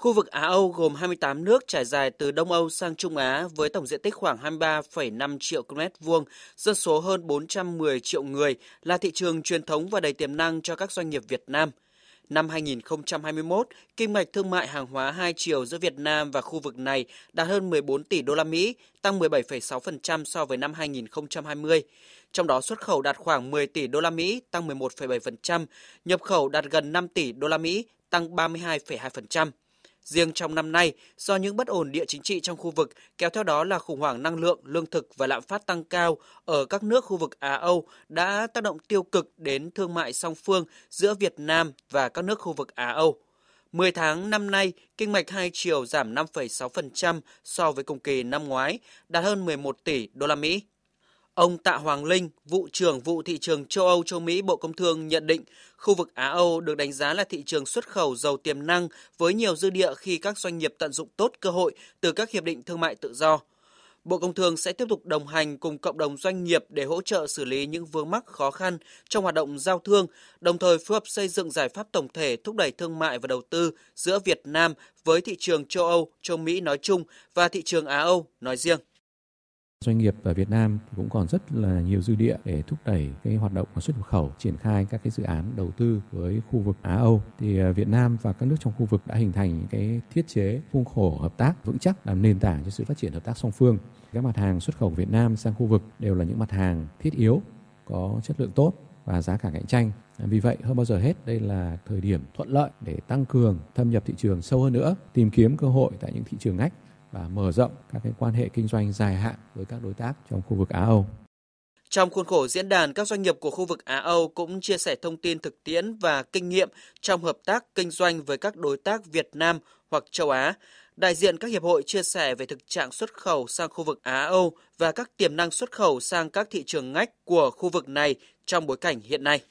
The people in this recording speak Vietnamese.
Khu vực Á-Âu gồm 28 nước trải dài từ Đông Âu sang Trung Á với tổng diện tích khoảng 23,5 triệu km vuông, dân số hơn 410 triệu người là thị trường truyền thống và đầy tiềm năng cho các doanh nghiệp Việt Nam. Năm 2021, kim ngạch thương mại hàng hóa hai chiều giữa Việt Nam và khu vực này đạt hơn 14 tỷ đô la Mỹ, tăng 17,6% so với năm 2020. Trong đó xuất khẩu đạt khoảng 10 tỷ đô la Mỹ, tăng 11,7%, nhập khẩu đạt gần 5 tỷ đô la Mỹ, tăng 32,2%. Riêng trong năm nay, do những bất ổn địa chính trị trong khu vực, kéo theo đó là khủng hoảng năng lượng, lương thực và lạm phát tăng cao ở các nước khu vực Á-Âu đã tác động tiêu cực đến thương mại song phương giữa Việt Nam và các nước khu vực Á-Âu. 10 tháng năm nay, kinh mạch hai chiều giảm 5,6% so với cùng kỳ năm ngoái, đạt hơn 11 tỷ đô la Mỹ. Ông Tạ Hoàng Linh, vụ trưởng vụ thị trường châu Âu châu Mỹ Bộ Công Thương nhận định khu vực Á Âu được đánh giá là thị trường xuất khẩu giàu tiềm năng với nhiều dư địa khi các doanh nghiệp tận dụng tốt cơ hội từ các hiệp định thương mại tự do. Bộ Công Thương sẽ tiếp tục đồng hành cùng cộng đồng doanh nghiệp để hỗ trợ xử lý những vướng mắc khó khăn trong hoạt động giao thương, đồng thời phối hợp xây dựng giải pháp tổng thể thúc đẩy thương mại và đầu tư giữa Việt Nam với thị trường châu Âu, châu Mỹ nói chung và thị trường Á Âu nói riêng. Doanh nghiệp ở Việt Nam cũng còn rất là nhiều dư địa để thúc đẩy cái hoạt động xuất nhập khẩu, triển khai các cái dự án đầu tư với khu vực Á Âu. Thì à, Việt Nam và các nước trong khu vực đã hình thành những cái thiết chế khuôn khổ hợp tác vững chắc làm nền tảng cho sự phát triển hợp tác song phương. Các mặt hàng xuất khẩu Việt Nam sang khu vực đều là những mặt hàng thiết yếu, có chất lượng tốt và giá cả cạnh tranh. À, vì vậy, hơn bao giờ hết, đây là thời điểm thuận lợi để tăng cường thâm nhập thị trường sâu hơn nữa, tìm kiếm cơ hội tại những thị trường ngách và mở rộng các cái quan hệ kinh doanh dài hạn với các đối tác trong khu vực Á Âu. Trong khuôn khổ diễn đàn, các doanh nghiệp của khu vực Á Âu cũng chia sẻ thông tin thực tiễn và kinh nghiệm trong hợp tác kinh doanh với các đối tác Việt Nam hoặc châu Á. Đại diện các hiệp hội chia sẻ về thực trạng xuất khẩu sang khu vực Á Âu và các tiềm năng xuất khẩu sang các thị trường ngách của khu vực này trong bối cảnh hiện nay.